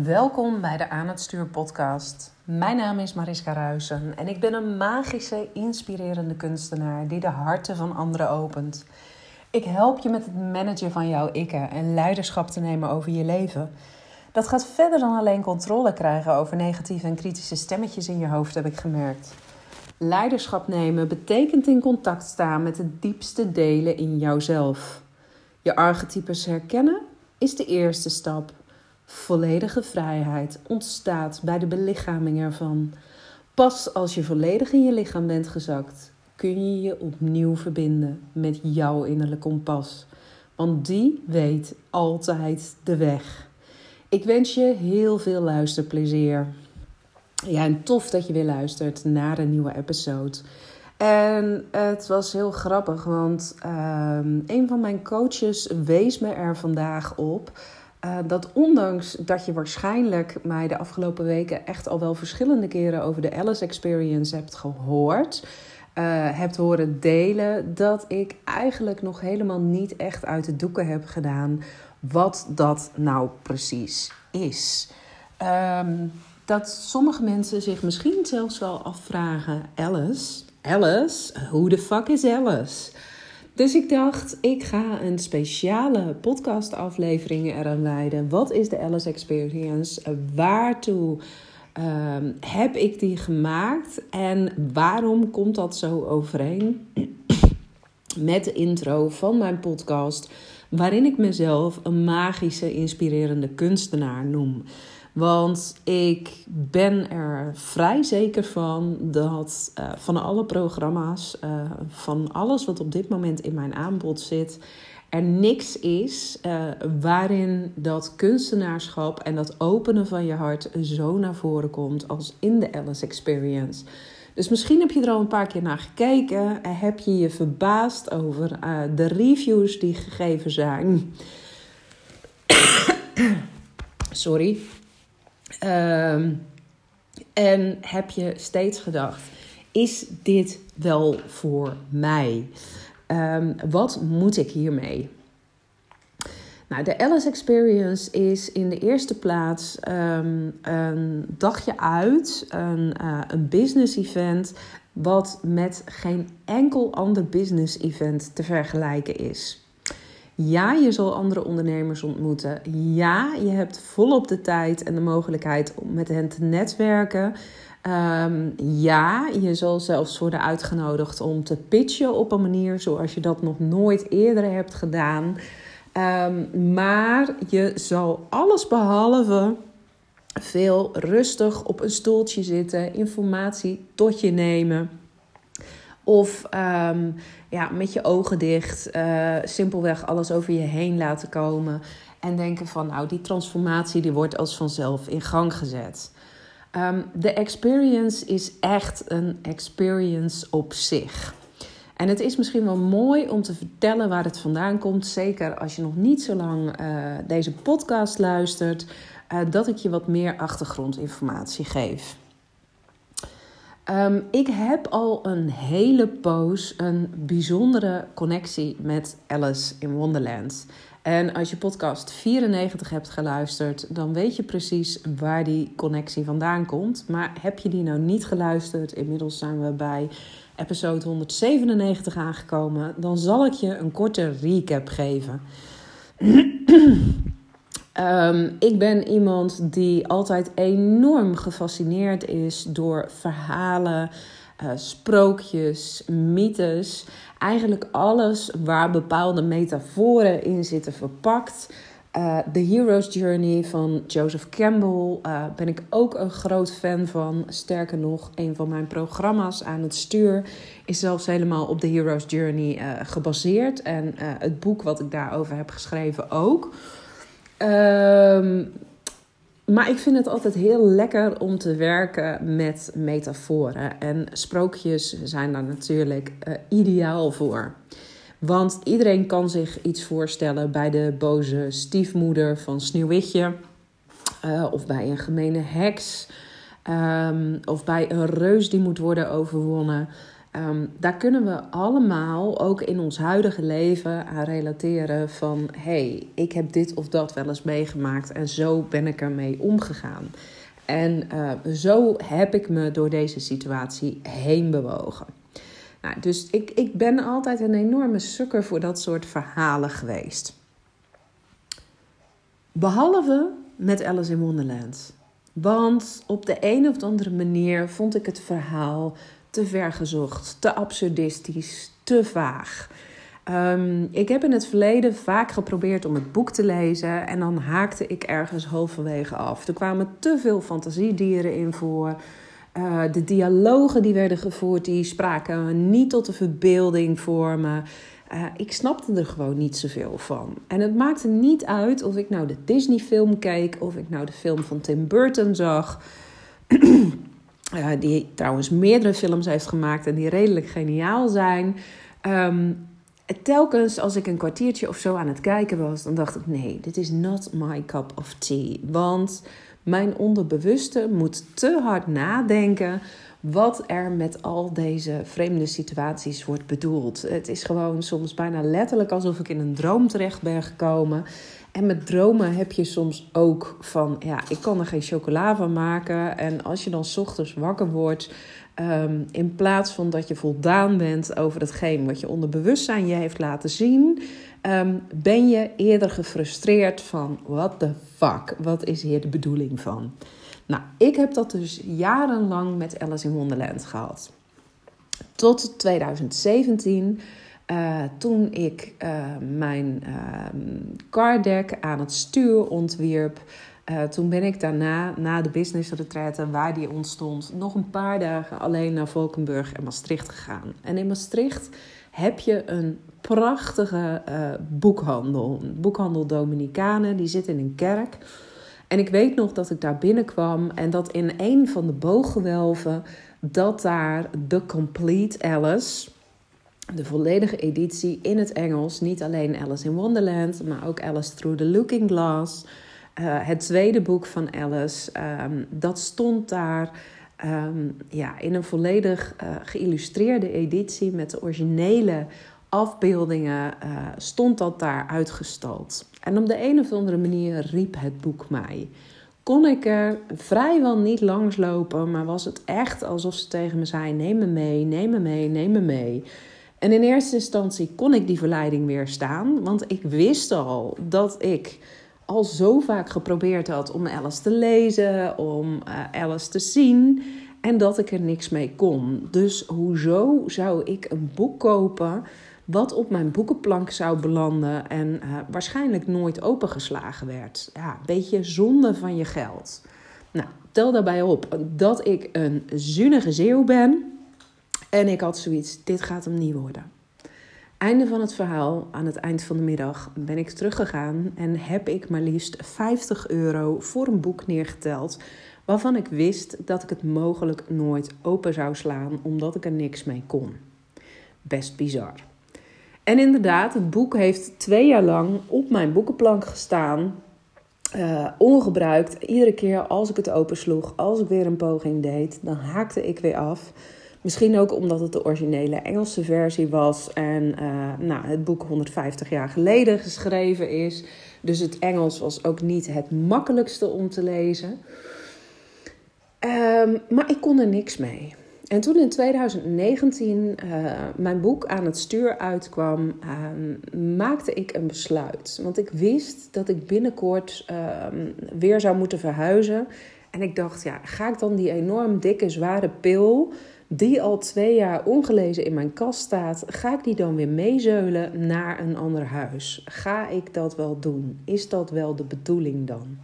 Welkom bij de Aan het Stuur podcast. Mijn naam is Mariska Ruisen en ik ben een magische, inspirerende kunstenaar die de harten van anderen opent. Ik help je met het managen van jouw ikken en leiderschap te nemen over je leven. Dat gaat verder dan alleen controle krijgen over negatieve en kritische stemmetjes in je hoofd, heb ik gemerkt. Leiderschap nemen betekent in contact staan met de diepste delen in jouzelf. Je archetypes herkennen is de eerste stap. Volledige vrijheid ontstaat bij de belichaming ervan. Pas als je volledig in je lichaam bent gezakt, kun je je opnieuw verbinden met jouw innerlijke kompas. Want die weet altijd de weg. Ik wens je heel veel luisterplezier. Ja, en tof dat je weer luistert naar een nieuwe episode. En het was heel grappig, want ehm, een van mijn coaches wees me er vandaag op uh, dat ondanks dat je waarschijnlijk mij de afgelopen weken echt al wel verschillende keren over de Alice Experience hebt gehoord, uh, hebt horen delen, dat ik eigenlijk nog helemaal niet echt uit de doeken heb gedaan wat dat nou precies is. Um, dat sommige mensen zich misschien zelfs wel afvragen: Alice, Alice, who the fuck is Alice? Dus ik dacht, ik ga een speciale podcastaflevering eraan wijden. Wat is de Alice Experience? Waartoe um, heb ik die gemaakt? En waarom komt dat zo overeen met de intro van mijn podcast, waarin ik mezelf een magische, inspirerende kunstenaar noem? Want ik ben er vrij zeker van dat uh, van alle programma's, uh, van alles wat op dit moment in mijn aanbod zit, er niks is uh, waarin dat kunstenaarschap en dat openen van je hart zo naar voren komt als in de Alice Experience. Dus misschien heb je er al een paar keer naar gekeken. Heb je je verbaasd over de reviews die gegeven zijn. Sorry. Um, en heb je steeds gedacht: is dit wel voor mij? Um, wat moet ik hiermee? Nou, de Alice Experience is in de eerste plaats um, een dagje uit, een, uh, een business event, wat met geen enkel ander business event te vergelijken is. Ja, je zal andere ondernemers ontmoeten. Ja, je hebt volop de tijd en de mogelijkheid om met hen te netwerken. Um, ja, je zal zelfs worden uitgenodigd om te pitchen op een manier zoals je dat nog nooit eerder hebt gedaan. Um, maar je zal alles behalve veel rustig op een stoeltje zitten, informatie tot je nemen. Of um, ja, met je ogen dicht, uh, simpelweg alles over je heen laten komen. En denken van, nou, die transformatie die wordt als vanzelf in gang gezet. Um, de experience is echt een experience op zich. En het is misschien wel mooi om te vertellen waar het vandaan komt. Zeker als je nog niet zo lang uh, deze podcast luistert. Uh, dat ik je wat meer achtergrondinformatie geef. Um, ik heb al een hele poos een bijzondere connectie met Alice in Wonderland. En als je podcast 94 hebt geluisterd, dan weet je precies waar die connectie vandaan komt. Maar heb je die nou niet geluisterd, inmiddels zijn we bij episode 197 aangekomen, dan zal ik je een korte recap geven. Um, ik ben iemand die altijd enorm gefascineerd is door verhalen, uh, sprookjes, mythes. Eigenlijk alles waar bepaalde metaforen in zitten verpakt. Uh, The Hero's Journey van Joseph Campbell uh, ben ik ook een groot fan van. Sterker nog, een van mijn programma's aan het stuur is zelfs helemaal op The Hero's Journey gebaseerd. En het boek wat ik daarover heb geschreven ook. Um, maar ik vind het altijd heel lekker om te werken met metaforen. En sprookjes zijn daar natuurlijk uh, ideaal voor. Want iedereen kan zich iets voorstellen bij de boze stiefmoeder van Sneeuwwitje. Uh, of bij een gemene heks. Um, of bij een reus die moet worden overwonnen. Ehm, daar kunnen we allemaal ook in ons huidige leven aan relateren van hey, ik heb dit of dat wel eens meegemaakt en zo ben ik ermee omgegaan. En uh, zo heb ik me door deze situatie heen bewogen. Nou, dus ik, ik ben altijd een enorme sukker voor dat soort verhalen geweest. Behalve met Alice in Wonderland. Want op de een of andere manier vond ik het verhaal te vergezocht, te absurdistisch, te vaag. Um, ik heb in het verleden vaak geprobeerd om het boek te lezen en dan haakte ik ergens halverwege af. Er kwamen te veel fantasiedieren in voor. Uh, de dialogen die werden gevoerd, die spraken niet tot de verbeelding voor me. Uh, ik snapte er gewoon niet zoveel van. En het maakte niet uit of ik nou de Disney-film keek, of ik nou de film van Tim Burton zag. uh, die trouwens meerdere films heeft gemaakt en die redelijk geniaal zijn. Um, telkens als ik een kwartiertje of zo aan het kijken was, dan dacht ik: nee, dit is not my cup of tea. Want mijn onderbewuste moet te hard nadenken wat er met al deze vreemde situaties wordt bedoeld. Het is gewoon soms bijna letterlijk alsof ik in een droom terecht ben gekomen. En met dromen heb je soms ook van, ja, ik kan er geen chocola van maken. En als je dan ochtends wakker wordt, Ehm, in plaats van dat je voldaan bent over hetgeen wat je onderbewustzijn je heeft laten zien, ehm, ben je eerder gefrustreerd van: what the fuck, wat is hier de bedoeling van? Nou, ik heb dat dus jarenlang met Alice in Wonderland gehad. Tot 2017, eh, toen ik uh, mijn uh, deck aan het stuur ontwierp. Uh, toen ben ik daarna, na de business retraite waar die ontstond, nog een paar dagen alleen naar Valkenburg en Maastricht gegaan. En in Maastricht heb je een prachtige boekhandel. Boekhandel Dominicanen, die zit in een kerk. En ik weet nog dat ik daar binnenkwam en dat in een van de booggewelven, dat daar The Complete Alice, de volledige editie in het Engels, niet alleen Alice in Wonderland, maar ook Alice Through the Looking Glass uh, het tweede boek van Alice, um, dat stond daar um, ja, in een volledig uh, geïllustreerde editie met de originele afbeeldingen, uh, stond dat daar uitgestald. En op de een of andere manier riep het boek mij. Kon ik er vrijwel niet langslopen, maar was het echt alsof ze tegen me zei: Neem me mee, neem me mee, neem me mee. En in eerste instantie kon ik die verleiding weerstaan, want ik wist al dat ik al zo vaak geprobeerd had om Alice te lezen, om uh, Alice te zien. En dat ik er niks mee kon. Dus hoezo zou ik een boek kopen wat op mijn boekenplank zou belanden en uh, waarschijnlijk nooit opengeslagen werd? Ja, een beetje zonde van je geld. Nou, tel daarbij op dat ik een zunnige zeeuw ben. En ik had zoiets, dit gaat hem niet worden. Einde van het verhaal, aan het eind van de middag, ben ik teruggegaan en heb ik maar liefst 50 euro voor een boek neergeteld. Waarvan ik wist dat ik het mogelijk nooit open zou slaan, omdat ik er niks mee kon. Best bizar. En inderdaad, het boek heeft twee jaar lang op mijn boekenplank gestaan. Uh, ongebruikt. Iedere keer als ik het opensloeg, als ik weer een poging deed, dan haakte ik weer af. Misschien ook omdat het de originele Engelse versie was en uh, nou, het boek 150 jaar geleden geschreven is. Dus het Engels was ook niet het makkelijkste om te lezen. Um, maar ik kon er niks mee. En toen in 2019 uh, eh, mijn boek aan het stuur uitkwam, uh, maakte ik een besluit. Want ik wist dat ik binnenkort uh, weer zou moeten verhuizen. En ik dacht, ja, ga ik dan die enorm dikke, zware pil die al twee jaar ongelezen in mijn kast staat, ga ik die dan weer meezeulen naar een ander huis? Ga ik dat wel doen? Is dat wel de bedoeling dan?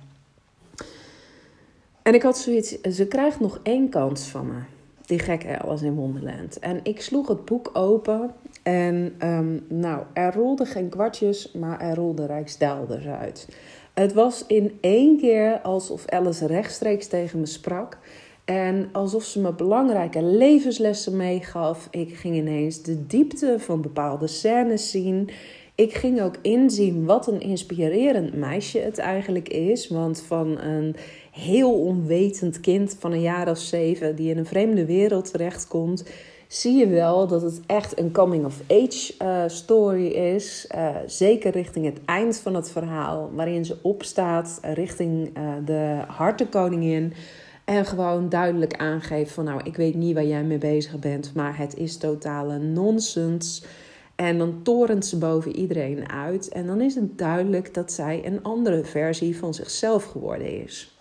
En ik had zoiets, ze krijgt nog één kans van me. Die gekke Alice in Wonderland. En ik sloeg het boek open en um, nou, er rolden geen kwartjes, maar er rolden rijksdaalders uit. Het was in één keer alsof Alice rechtstreeks tegen me sprak. En alsof ze me belangrijke levenslessen meegaf. Ik ging ineens de diepte van bepaalde scènes zien. Ik ging ook inzien wat een inspirerend meisje het eigenlijk is. Want van een heel onwetend kind van een jaar of zeven die in een vreemde wereld terechtkomt, zie je wel dat het echt een coming-of-age uh, story is. Uh, zeker richting het eind van het verhaal, waarin ze opstaat richting uh, de hartenkoningin. En gewoon duidelijk aangeeft van nou, ik weet niet waar jij mee bezig bent, maar het is totale nonsens. En dan torent ze boven iedereen uit. En dan is het duidelijk dat zij een andere versie van zichzelf geworden is.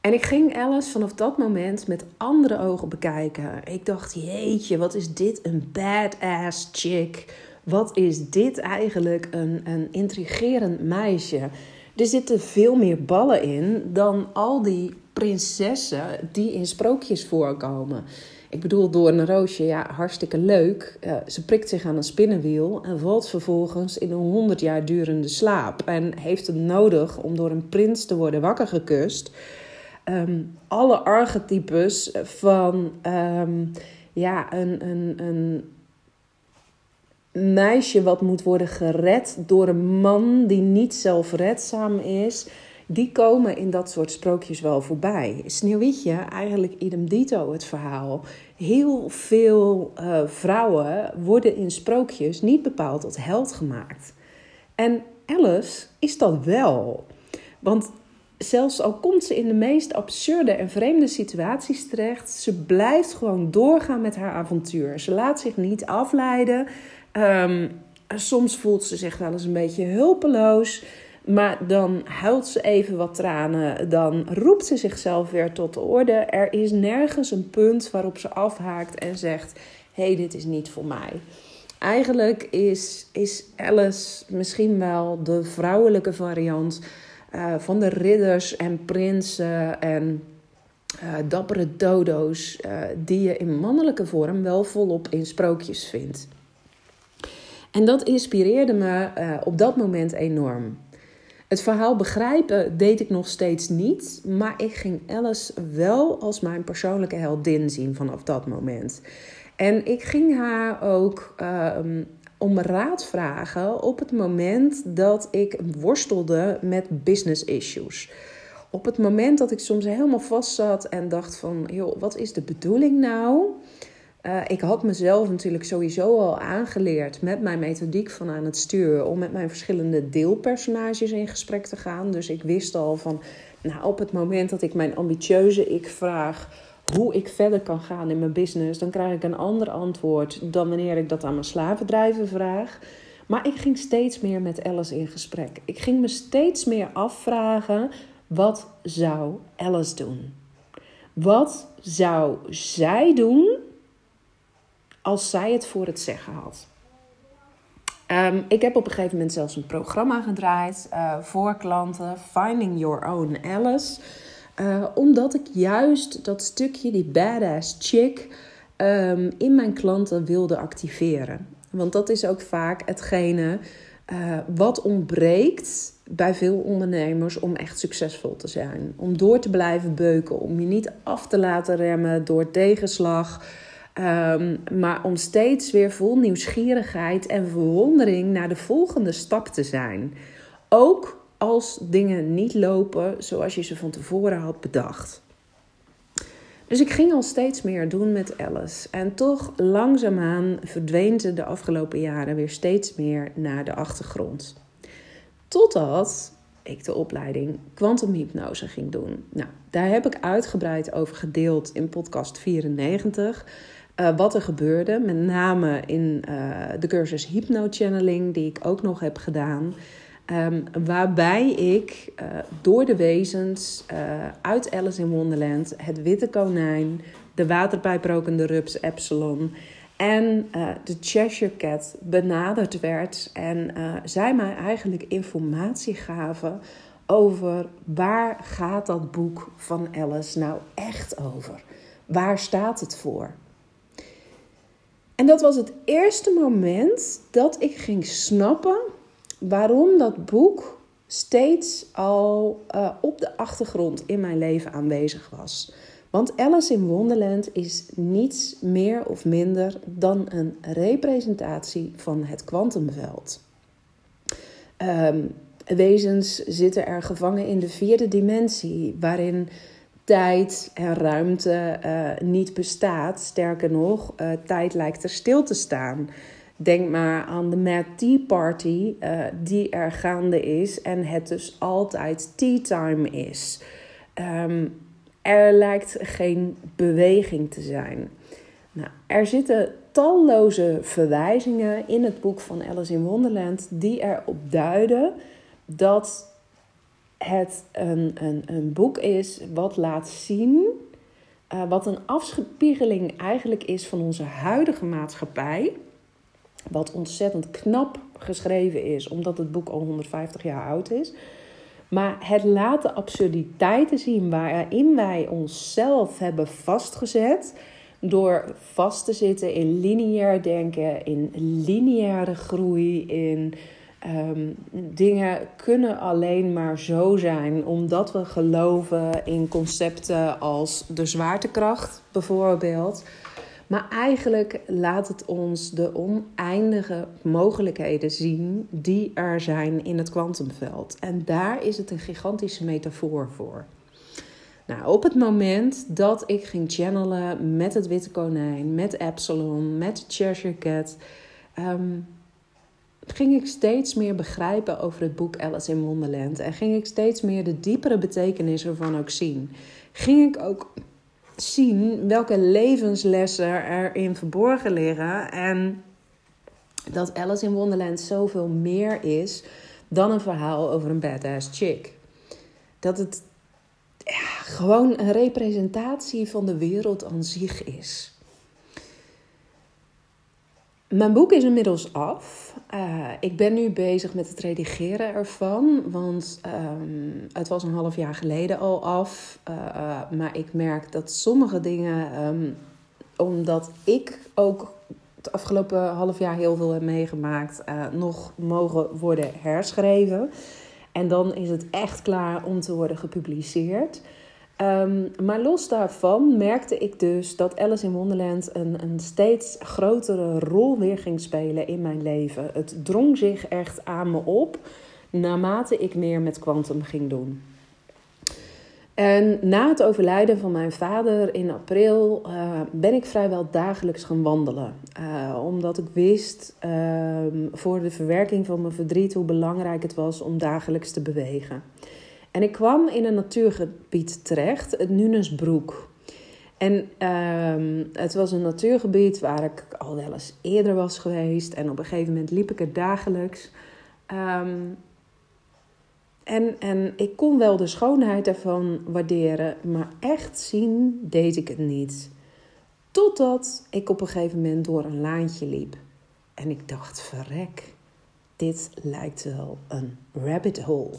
En ik ging Alice vanaf dat moment met andere ogen bekijken. Ik dacht, jeetje, wat is dit een badass chick. Wat is dit eigenlijk een, een intrigerend meisje. Er zitten veel meer ballen in dan al die prinsessen die in sprookjes voorkomen. Ik bedoel, door een roosje, ja, hartstikke leuk. Uh, ze prikt zich aan een spinnenwiel en valt vervolgens in een honderd jaar durende slaap. En heeft het nodig om door een prins te worden wakker gekust. Um, alle archetypes van um, ja, een, een, een meisje wat moet worden gered door een man die niet zelfredzaam is die komen in dat soort sprookjes wel voorbij. Sneeuwwitje, eigenlijk idem dito het verhaal. Heel veel uh, vrouwen worden in sprookjes niet bepaald tot held gemaakt. En Alice is dat wel. Want zelfs al komt ze in de meest absurde en vreemde situaties terecht, ze blijft gewoon doorgaan met haar avontuur. Ze laat zich niet afleiden. Um, soms voelt ze zich wel eens een beetje hulpeloos. Maar dan huilt ze even wat tranen. Dan roept ze zichzelf weer tot de orde. Er is nergens een punt waarop ze afhaakt en zegt: hé, hey, dit is niet voor mij. Eigenlijk is, is Alice misschien wel de vrouwelijke variant uh, van de ridders en prinsen en uh, dappere dodo's, uh, die je in mannelijke vorm wel volop in sprookjes vindt. En dat inspireerde me op dat moment enorm. Het verhaal begrijpen deed ik nog steeds niet, maar ik ging Alice wel als mijn persoonlijke heldin zien vanaf dat moment. En ik ging haar ook um, om raad vragen op het moment dat ik worstelde met business issues. Op het moment dat ik soms helemaal vast zat en dacht van, joh, wat is de bedoeling nou? Uh, ik had mezelf natuurlijk sowieso al aangeleerd met mijn methodiek van aan het stuur om met mijn verschillende deelpersonages in gesprek te gaan. Dus ik wist al van, nou, op het moment dat ik mijn ambitieuze ik vraag hoe ik verder kan gaan in mijn business, dan krijg ik een ander antwoord dan wanneer ik dat aan mijn slavendrijven vraag. Maar ik ging steeds meer met Alice in gesprek. Ik ging me steeds meer afvragen: wat zou Alice doen? Wat zou zij doen als zij het voor het zeggen had. Um, ik heb op een gegeven moment zelfs een programma gedraaid uh, voor klanten, Finding Your Own Alice. Uh, omdat ik juist dat stukje, die badass chick, um, in mijn klanten wilde activeren. Want dat is ook vaak hetgene uh, wat ontbreekt bij veel ondernemers om echt succesvol te zijn. Om door te blijven beuken, om je niet af te laten remmen door tegenslag. Um, maar om steeds weer vol nieuwsgierigheid en verwondering naar de volgende stap te zijn. Ook als dingen niet lopen zoals je ze van tevoren had bedacht. Dus ik ging al steeds meer doen met Alice. En toch langzaamaan verdween ze de afgelopen jaren weer steeds meer naar de achtergrond. Totdat ik de opleiding kwantumhypnose ging doen. Nou, daar heb ik uitgebreid over gedeeld in podcast 94. Uh, wat er gebeurde, met name in uh, de cursus hypno-channeling, die ik ook nog heb gedaan. Um, waarbij ik uh, door de wezens uit Alice in Wonderland, het witte konijn, de waterpijprokende rups Epsilon en de Cheshire Cat benaderd werd. En zij mij eigenlijk informatie gaven over waar gaat dat boek van Alice nou echt over? Waar staat het voor? En dat was het eerste moment dat ik ging snappen waarom dat boek steeds al uh, op de achtergrond in mijn leven aanwezig was. Want Alice in Wonderland is niets meer of minder dan een representatie van het kwantumveld. Um, wezens zitten er gevangen in de vierde dimensie, waarin tijd en ruimte uh, niet bestaat. Sterker nog, uh, tijd lijkt er stil te staan. Denk maar aan de Mad Tea Party uh, die er gaande is en het dus altijd tea time is. Um, er lijkt geen beweging te zijn. Nou, er zitten talloze verwijzingen in het boek van Alice in Wonderland die erop duiden dat het een, een, een boek is wat laat zien, uh, wat een afspiegeling eigenlijk is van onze huidige maatschappij. Wat ontzettend knap geschreven is, omdat het boek al 150 jaar oud is. Maar het laat de absurditeiten zien waarin wij onszelf hebben vastgezet. Door vast te zitten in lineair denken, in lineaire groei, in um, dingen kunnen alleen maar zo zijn omdat we geloven in concepten als de zwaartekracht bijvoorbeeld. Maar eigenlijk laat het ons de oneindige mogelijkheden zien die er zijn in het kwantumveld. En daar is het een gigantische metafoor voor. Nou, op het moment dat ik ging channelen met het witte konijn, met Epsilon, met Cheshire Cat, um, ging ik steeds meer begrijpen over het boek Alice in Wonderland. En ging ik steeds meer de diepere betekenis ervan ook zien. Ging ik ook zien welke levenslessen erin verborgen liggen. En dat Alice in Wonderland zoveel meer is dan een verhaal over een badass chick. Dat het gewoon een representatie van de wereld aan zich is. Mijn boek is inmiddels af. Uh, ik ben nu bezig met het redigeren ervan, want um, het was een half jaar geleden al af. Uh, uh, maar ik merk dat sommige dingen, um, omdat ik ook het afgelopen half jaar heel veel heb meegemaakt, nog mogen worden herschreven. En dan is het echt klaar om te worden gepubliceerd. Um, maar los daarvan merkte ik dus dat Alice in Wonderland een, een steeds grotere rol weer ging spelen in mijn leven. Het drong zich echt aan me op naarmate ik meer met kwantum ging doen. En na het overlijden van mijn vader in april uh, ben ik vrijwel dagelijks gaan wandelen. Uh, omdat ik wist uh, voor de verwerking van mijn verdriet hoe belangrijk het was om dagelijks te bewegen. En ik kwam in een natuurgebied terecht, het Nunesbroek. En um, het was een natuurgebied waar ik al wel eens eerder was geweest. En op een gegeven moment liep ik er dagelijks. Um, en, en ik kon wel de schoonheid ervan waarderen, maar echt zien deed ik het niet. Totdat ik op een gegeven moment door een laantje liep. En ik dacht, verrek, dit lijkt wel een rabbit hole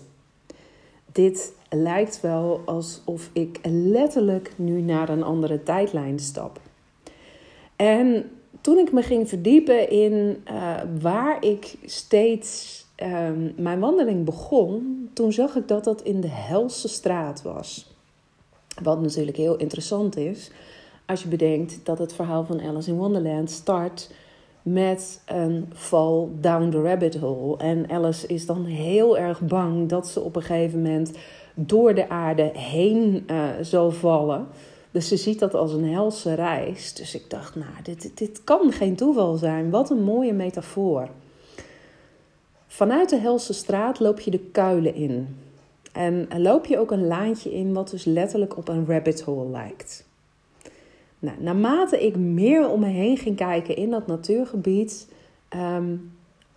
dit lijkt wel alsof ik letterlijk nu naar een andere tijdlijn stap. En toen ik me ging verdiepen in uh, waar ik steeds uh, mijn wandeling begon, toen zag ik dat dat in de Helse straat was. Wat natuurlijk heel interessant is, als je bedenkt dat het verhaal van Alice in Wonderland start met een fall down the rabbit hole. En Alice is dan heel erg bang dat ze op een gegeven moment door de aarde heen uh, zal vallen. Dus ze ziet dat als een helse reis. Dus ik dacht, nou, dit, dit kan geen toeval zijn. Wat een mooie metafoor. Vanuit de helse straat loop je de kuilen in. En loop je ook een laantje in wat dus letterlijk op een rabbit hole lijkt. Nou, naarmate ik meer om me heen ging kijken in dat natuurgebied, um,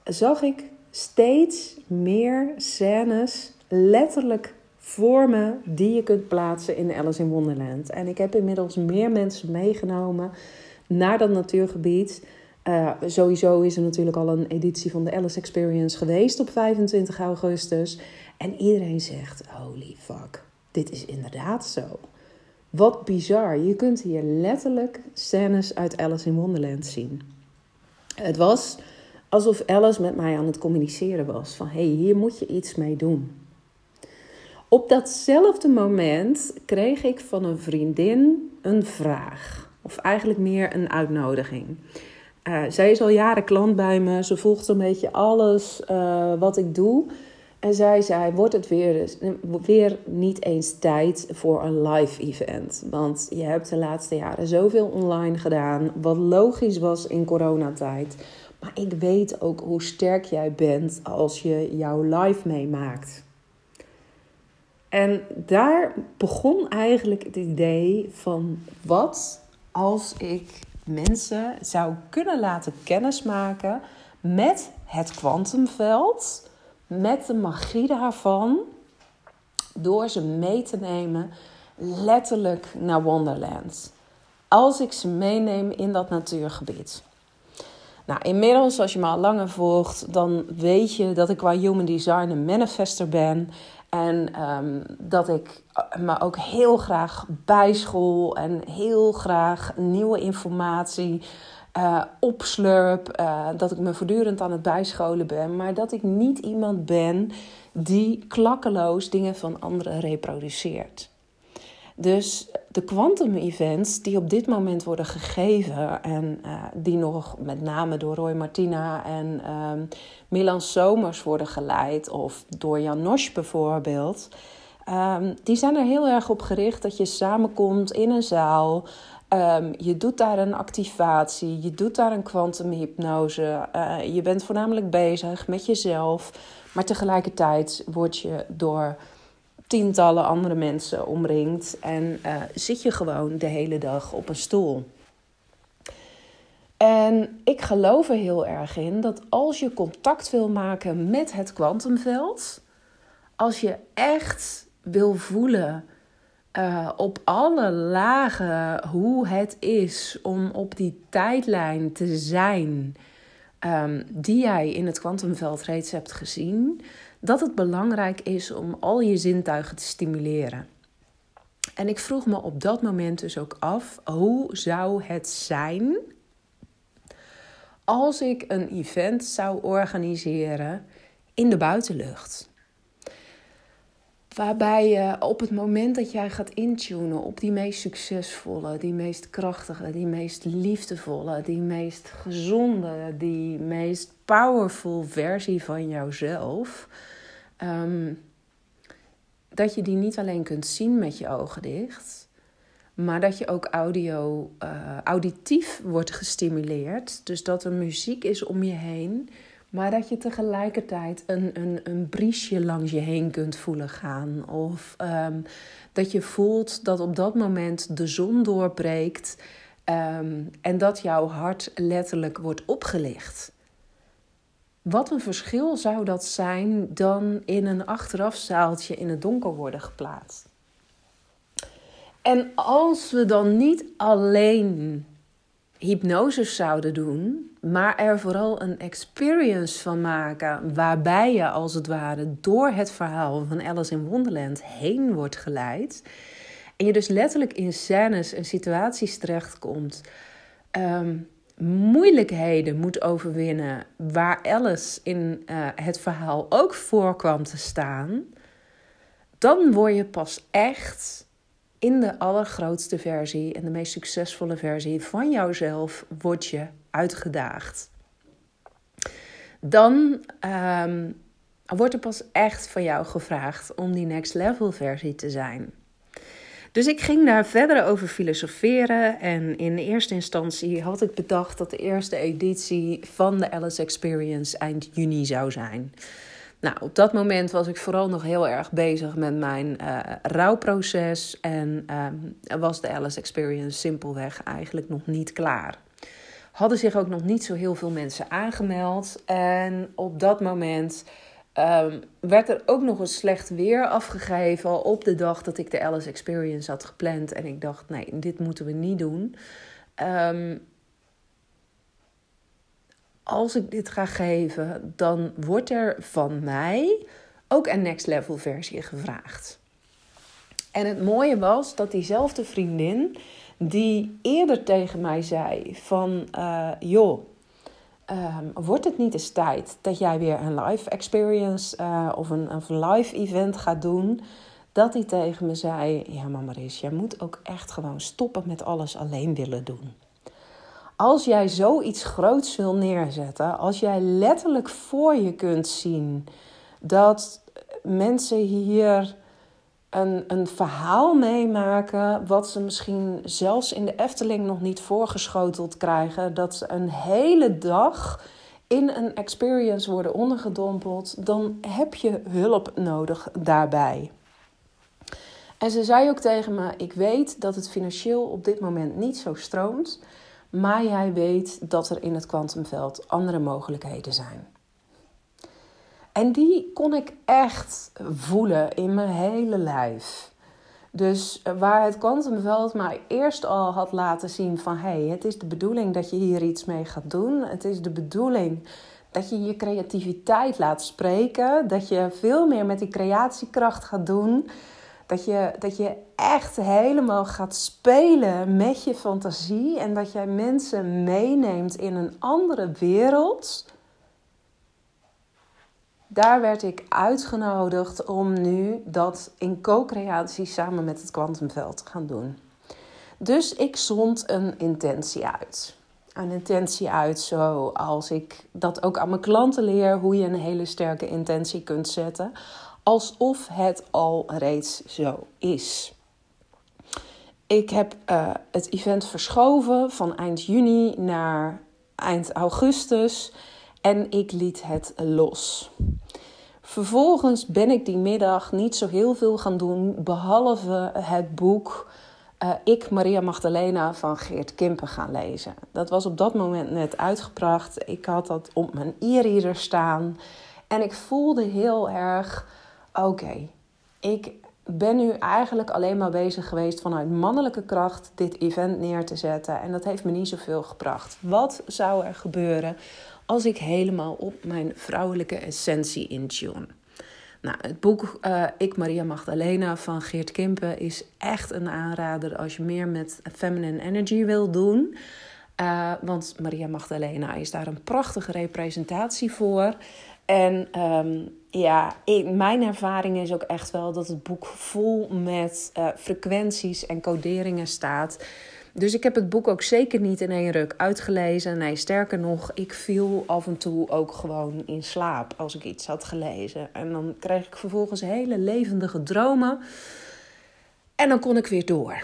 zag ik steeds meer scènes letterlijk vormen die je kunt plaatsen in Alice in Wonderland. En ik heb inmiddels meer mensen meegenomen naar dat natuurgebied. Uh, sowieso is er natuurlijk al een editie van de Alice Experience geweest op 25 augustus. En iedereen zegt: holy fuck, dit is inderdaad zo. Wat bizar. Je kunt hier letterlijk scènes uit Alice in Wonderland zien. Het was alsof Alice met mij aan het communiceren was. Van hé, hey, hier moet je iets mee doen. Op datzelfde moment kreeg ik van een vriendin een vraag. Of eigenlijk meer een uitnodiging. Uh, zij is al jaren klant bij me. Ze volgt een beetje alles uh, wat ik doe. En zij zei: Wordt het weer, weer niet eens tijd voor een live event? Want je hebt de laatste jaren zoveel online gedaan, wat logisch was in coronatijd. Maar ik weet ook hoe sterk jij bent als je jouw live meemaakt. En daar begon eigenlijk het idee van wat als ik mensen zou kunnen laten kennismaken met het kwantumveld, met de magie daarvan, door ze mee te nemen letterlijk naar Wonderland. Als ik ze meeneem in dat natuurgebied. Nou, inmiddels, als je me al langer volgt, dan weet je dat ik qua human design een manifester ben. En ehm, dat ik me ook heel graag bijschool en heel graag nieuwe informatie uh, opslurp. Uh, dat ik me voortdurend aan het bijscholen ben. Maar dat ik niet iemand ben die klakkeloos dingen van anderen reproduceert. Dus de quantum events die op dit moment worden gegeven en uh, die nog met name door Roy Martina en um, Milan Somers worden geleid of door Jan Nosch bijvoorbeeld, um, die zijn er heel erg op gericht dat je samenkomt in een zaal. Um, je doet daar een activatie, je doet daar een kwantumhypnose. Uh, je bent voornamelijk bezig met jezelf, maar tegelijkertijd word je door tientallen andere mensen omringt en uh, zit je gewoon de hele dag op een stoel. En ik geloof er heel erg in dat als je contact wil maken met het kwantumveld, als je echt wil voelen uh, op alle lagen hoe het is om op die tijdlijn te zijn um, die jij in het kwantumveld reeds hebt gezien, dat het belangrijk is om al je zintuigen te stimuleren. En ik vroeg me op dat moment dus ook af: hoe zou het zijn als ik een event zou organiseren in de buitenlucht? Waarbij je op het moment dat jij gaat intunen op die meest succesvolle, die meest krachtige, die meest liefdevolle, die meest gezonde, die meest powerful versie van jouzelf, um, dat je die niet alleen kunt zien met je ogen dicht, maar dat je ook audio, uh, auditief wordt gestimuleerd. Dus dat er muziek is om je heen maar dat je tegelijkertijd een, een, een briesje langs je heen kunt voelen gaan. Of um, dat je voelt dat op dat moment de zon doorbreekt. Um, en dat jouw hart letterlijk wordt opgelicht. Wat een verschil zou dat zijn dan in een achterafzaaltje in het donker worden geplaatst. En als we dan niet alleen hypnoses zouden doen, maar er vooral een experience van maken waarbij je als het ware door het verhaal van Alice in Wonderland heen wordt geleid. En je dus letterlijk in scènes en situaties terechtkomt, um, moeilijkheden moet overwinnen waar Alice in uh, het verhaal ook voorkwam te staan, dan word je pas echt in de allergrootste versie en de meest succesvolle versie van jouzelf word je uitgedaagd. Dan um, wordt er pas echt van jou gevraagd om die next level versie te zijn. Dus ik ging daar verder over filosoferen. En in eerste instantie had ik bedacht dat de eerste editie van de Alice Experience eind juni zou zijn. Nou, op dat moment was ik vooral nog heel erg bezig met mijn uh, rouwproces. En uh, was de Alice Experience simpelweg eigenlijk nog niet klaar. Hadden zich ook nog niet zo heel veel mensen aangemeld. En op dat moment um, werd er ook nog een slecht weer afgegeven op de dag dat ik de Alice Experience had gepland. En ik dacht, nee, dit moeten we niet doen. Um, als ik dit ga geven, dan wordt er van mij ook een next level versie gevraagd. En het mooie was dat diezelfde vriendin, die eerder tegen mij zei van, uh, joh, um, wordt het niet eens tijd dat jij weer een live experience uh, of een, een live event gaat doen? Dat hij tegen me zei, ja maar Maris, jij moet ook echt gewoon stoppen met alles alleen willen doen als jij zoiets groots wil neerzetten, als jij letterlijk voor je kunt zien dat mensen hier een, een verhaal meemaken. wat ze misschien zelfs in de Efteling nog niet voorgeschoteld krijgen. Dat ze een hele dag in een experience worden ondergedompeld. dan heb je hulp nodig daarbij. En ze zei ook tegen me: Ik weet dat het financieel op dit moment niet zo stroomt. Maar jij weet dat er in het kwantumveld andere mogelijkheden zijn. En die kon ik echt voelen in mijn hele lijf. Dus waar het kwantumveld mij eerst al had laten zien van hé, hey, het is de bedoeling dat je hier iets mee gaat doen. Het is de bedoeling dat je je creativiteit laat spreken. Dat je veel meer met die creatiekracht gaat doen. Dat je, dat je echt helemaal gaat spelen met je fantasie. En dat jij mensen meeneemt in een andere wereld. Daar werd ik uitgenodigd om nu dat in co-creatie samen met het kwantumveld te gaan doen. Dus ik zond een intentie uit. Een intentie uit zoals ik dat ook aan mijn klanten leer, hoe je een hele sterke intentie kunt zetten alsof het al reeds zo is. Ik heb uh, het event verschoven van eind juni naar eind augustus en ik liet het los. Vervolgens ben ik die middag niet zo heel veel gaan doen, behalve het boek uh, Ik, Maria Magdalena van Geert Kimpen gaan lezen. Dat was op dat moment net uitgebracht. Ik had dat op mijn e-reader staan en ik voelde heel erg oké, ik ben nu eigenlijk alleen maar bezig geweest vanuit mannelijke kracht dit event neer te zetten. En dat heeft me niet zoveel gebracht. Wat zou er gebeuren als ik helemaal op mijn vrouwelijke essentie intune? Nou, het boek uh, Ik Maria Magdalena van Geert Kimpen is echt een aanrader als je meer met feminine energy wil doen. Uh, want Maria Magdalena is daar een prachtige representatie voor. En um, ja, mijn ervaring is ook echt wel dat het boek vol met uh, frequenties en coderingen staat. Dus ik heb het boek ook zeker niet in één ruk uitgelezen. Nee, sterker nog, ik viel af en toe ook gewoon in slaap als ik iets had gelezen. En dan kreeg ik vervolgens hele levendige dromen. En dan kon ik weer door.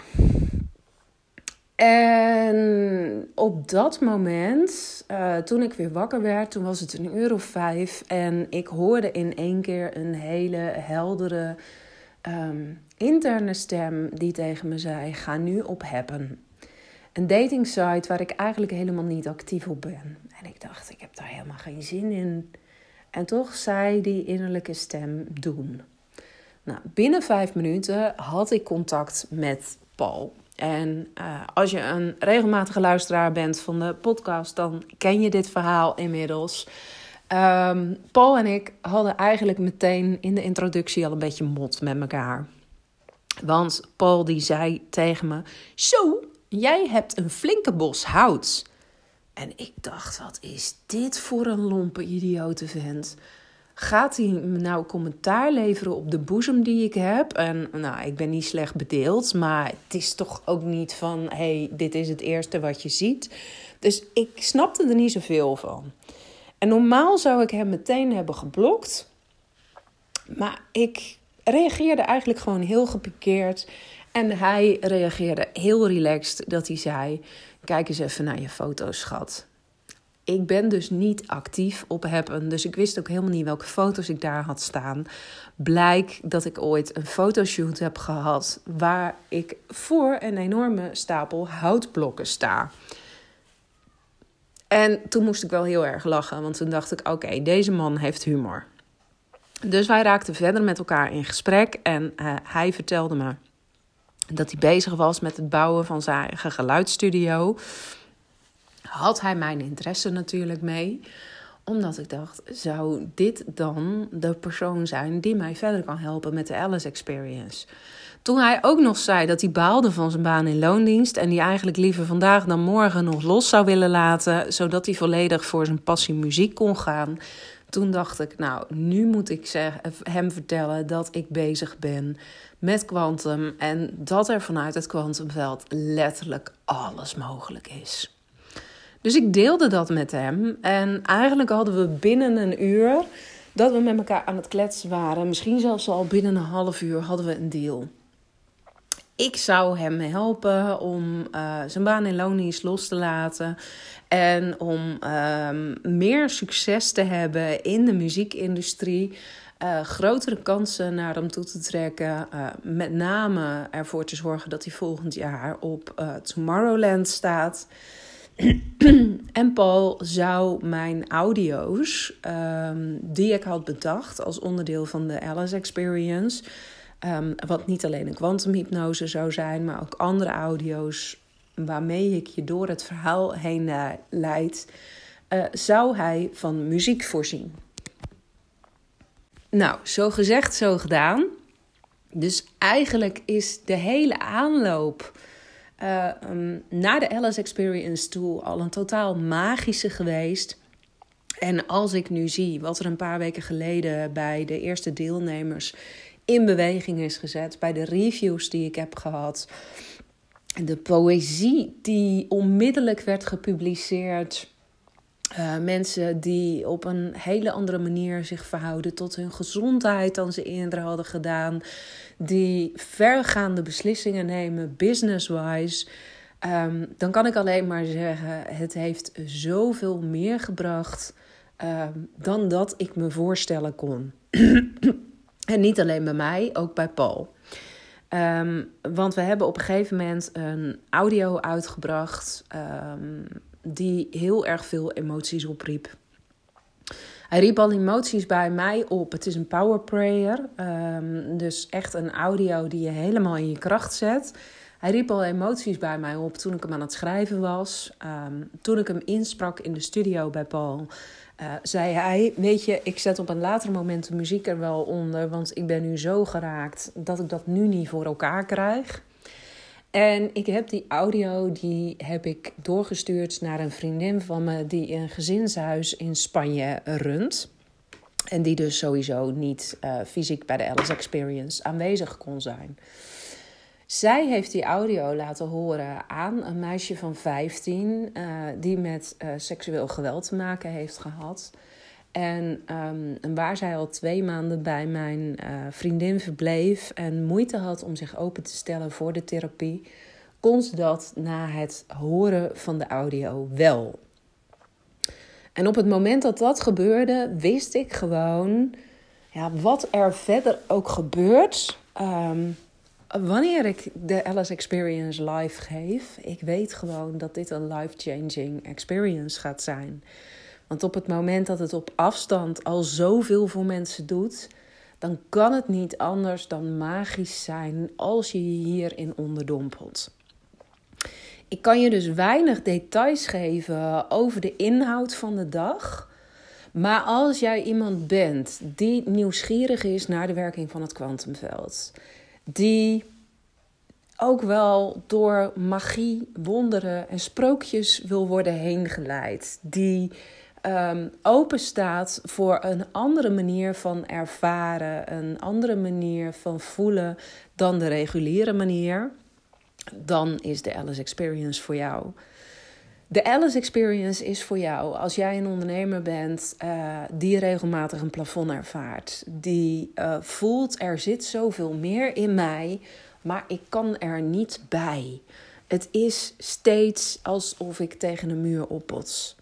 En op dat moment, uh, toen ik weer wakker werd, toen was het een uur of vijf. En ik hoorde in één keer een hele heldere um, interne stem die tegen me zei: Ga nu op Happen. Een dating site waar ik eigenlijk helemaal niet actief op ben. En ik dacht, ik heb daar helemaal geen zin in. En toch zei die innerlijke stem: Doen. Nou, binnen vijf minuten had ik contact met Paul. En uh, als je een regelmatige luisteraar bent van de podcast, dan ken je dit verhaal inmiddels. Um, Paul en ik hadden eigenlijk meteen in de introductie al een beetje mot met elkaar. Want Paul die zei tegen me: Zo, jij hebt een flinke bos hout. En ik dacht: wat is dit voor een lompe idiote vent? Gaat hij nou commentaar leveren op de boezem die ik heb? En nou, ik ben niet slecht bedeeld, maar het is toch ook niet van: hey, dit is het eerste wat je ziet. Dus ik snapte er niet zoveel van. En normaal zou ik hem meteen hebben geblokt, maar ik reageerde eigenlijk gewoon heel gepikeerd. En hij reageerde heel relaxed dat hij zei: Kijk eens even naar je foto's, schat ik ben dus niet actief op Happen. Dus ik wist ook helemaal niet welke foto's ik daar had staan. Blijk dat ik ooit een fotoshoot heb gehad. waar ik voor een enorme stapel houtblokken sta. En toen moest ik wel heel erg lachen. Want toen dacht ik: oké, deze man heeft humor. Dus wij raakten verder met elkaar in gesprek. En uh, hij vertelde me dat hij bezig was met het bouwen van zijn eigen geluidsstudio had hij mijn interesse natuurlijk mee. Omdat ik dacht, zou dit dan de persoon zijn die mij verder kan helpen met de Alice Experience? Toen hij ook nog zei dat hij baalde van zijn baan in loondienst en die eigenlijk liever vandaag dan morgen nog los zou willen laten, zodat hij volledig voor zijn passie muziek kon gaan. Toen dacht ik, nou, nu moet ik hem vertellen dat ik bezig ben met kwantum en dat er vanuit het kwantumveld letterlijk alles mogelijk is. Dus ik deelde dat met hem. En eigenlijk hadden we binnen een uur dat we met elkaar aan het kletsen waren. Misschien zelfs al binnen een half uur hadden we een deal. Ik zou hem helpen om uh, zijn baan in loondienst los te laten. En om um, meer succes te hebben in de muziekindustrie. Uh, grotere kansen naar hem toe te trekken. Uh, met name ervoor te zorgen dat hij volgend jaar op Tomorrowland staat. En Paul zou mijn audio's, um, die ik had bedacht als onderdeel van de Alice Experience, um, wat niet alleen een kwantumhypnose zou zijn, maar ook andere audio's waarmee ik je door het verhaal heen uh, leid, uh, zou hij van muziek voorzien. Nou, zo gezegd, zo gedaan. Dus eigenlijk is de hele aanloop uh, um, naar de Alice Experience toe al een totaal magische geweest. En als ik nu zie wat er een paar weken geleden bij de eerste deelnemers in beweging is gezet, bij de reviews die ik heb gehad, de poëzie die onmiddellijk werd gepubliceerd. Uh, mensen die op een hele andere manier zich verhouden tot hun gezondheid dan ze eerder hadden gedaan die vergaande beslissingen nemen, business-wise. Um, dan kan ik alleen maar zeggen: het heeft zoveel meer gebracht um, dan dat ik me voorstellen kon. en niet alleen bij mij, ook bij Paul. Um, want we hebben op een gegeven moment een audio uitgebracht die heel erg veel emoties opriep. Hij riep al emoties bij mij op. Het is een power prayer. Um, dus echt een audio die je helemaal in je kracht zet. Hij riep al emoties bij mij op toen ik hem aan het schrijven was. Um, toen ik hem insprak in de studio bij Paul. Uh, zei hij: Weet je, ik zet op een later moment de muziek er wel onder. Want ik ben nu zo geraakt dat ik dat nu niet voor elkaar krijg. En ik heb die audio die heb ik doorgestuurd naar een vriendin van me die een gezinshuis in Spanje runt. En die dus sowieso niet uh, fysiek bij de Alice Experience aanwezig kon zijn. Zij heeft die audio laten horen aan een meisje van 15 uh, die met uh, seksueel geweld te maken heeft gehad. En, um, en, waar zij al twee maanden bij mijn uh, vriendin verbleef en moeite had om zich open te stellen voor de therapie, kon ze dat na het horen van de audio wel. En op het moment dat dat gebeurde, wist ik gewoon, ja, wat er verder ook gebeurt, um, wanneer ik de Alice Experience live geef, ik weet gewoon dat dit een life-changing experience gaat zijn. Want op het moment dat het op afstand al zoveel voor mensen doet, dan kan het niet anders dan magisch zijn als je je hierin onderdompelt. Ik kan je dus weinig details geven over de inhoud van de dag. Maar als jij iemand bent die nieuwsgierig is naar de werking van het kwantumveld, die ook wel door magie, wonderen en sprookjes wil worden heen geleid, die um, open staat voor een andere manier van ervaren, een andere manier van voelen dan de reguliere manier, dan is de Alice Experience voor jou. De Alice Experience is voor jou als jij een ondernemer bent uh, die regelmatig een plafond ervaart, die uh, voelt er zit zoveel meer in mij, maar ik kan er niet bij. Het is steeds alsof ik tegen een muur opbots.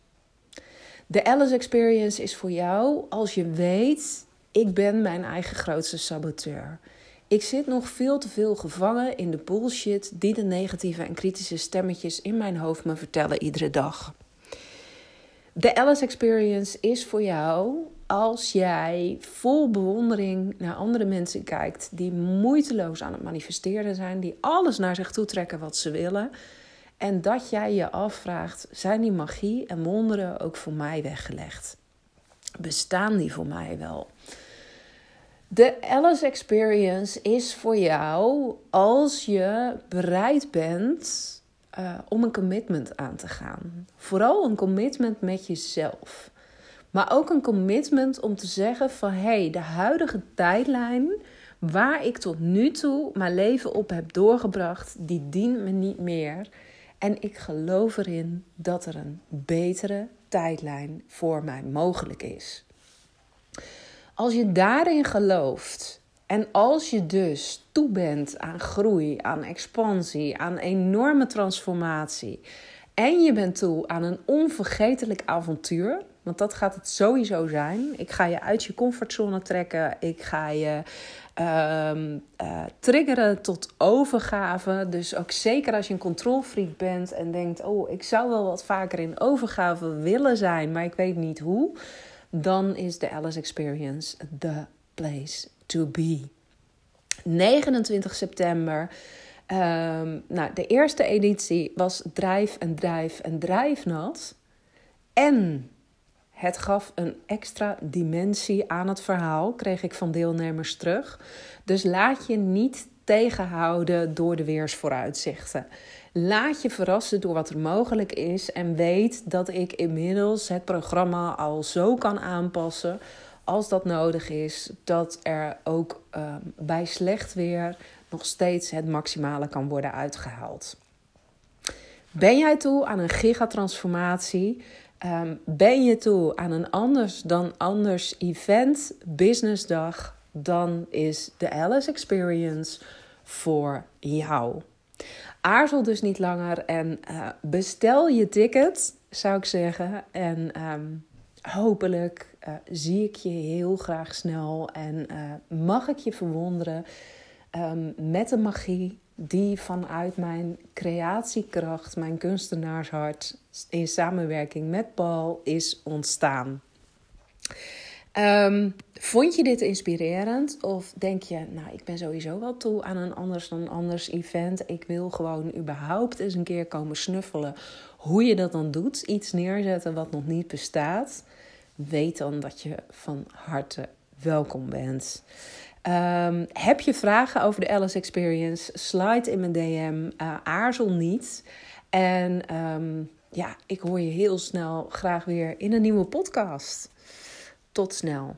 De Alice Experience is voor jou als je weet, ik ben mijn eigen grootste saboteur. Ik zit nog veel te veel gevangen in de bullshit die de negatieve en kritische stemmetjes in mijn hoofd me vertellen iedere dag. De Alice Experience is voor jou als jij vol bewondering naar andere mensen kijkt die moeiteloos aan het manifesteren zijn, die alles naar zich toe trekken wat ze willen en dat jij je afvraagt: zijn die magie en wonderen ook voor mij weggelegd? Bestaan die voor mij wel? De Alice Experience is voor jou als je bereid bent uh, om een commitment aan te gaan. Vooral een commitment met jezelf. Maar ook een commitment om te zeggen van hé, hey, de huidige tijdlijn waar ik tot nu toe mijn leven op heb doorgebracht, die dient me niet meer. En ik geloof erin dat er een betere tijdlijn voor mij mogelijk is. Als je daarin gelooft en als je dus toe bent aan groei, aan expansie, aan enorme transformatie en je bent toe aan een onvergetelijk avontuur, want dat gaat het sowieso zijn. Ik ga je uit je comfortzone trekken. Ik ga je uh, uh, triggeren tot overgave. Dus ook zeker als je een controlfreak bent en denkt: Oh, ik zou wel wat vaker in overgave willen zijn, maar ik weet niet hoe. Dan is de Alice Experience the place to be. 29 september. Um, nou, de eerste editie was drijf en drijf en drijfnat. En het gaf een extra dimensie aan het verhaal, kreeg ik van deelnemers terug. Dus laat je niet tegenhouden door de weersvooruitzichten. Laat je verrassen door wat er mogelijk is en weet dat ik inmiddels het programma al zo kan aanpassen als dat nodig is, dat er ook uh, bij slecht weer nog steeds het maximale kan worden uitgehaald. Ben jij toe aan een gigatransformatie? Um, ben je toe aan een anders dan anders event, businessdag, dan is de Alice Experience voor jou. Aarzel dus niet langer en uh, bestel je ticket, zou ik zeggen. En um, hopelijk uh, zie ik je heel graag snel en uh, mag ik je verwonderen um, met de magie die vanuit mijn creatiekracht, mijn kunstenaarshart, in samenwerking met Paul is ontstaan. Um, vond je dit inspirerend? Of denk je, nou, ik ben sowieso wel toe aan een anders dan anders event. Ik wil gewoon überhaupt eens een keer komen snuffelen hoe je dat dan doet. Iets neerzetten wat nog niet bestaat. Weet dan dat je van harte welkom bent. Um, heb je vragen over de Alice Experience? Slide in mijn DM. Uh, aarzel niet. En um, ja, ik hoor je heel snel graag weer in een nieuwe podcast. Tot snel.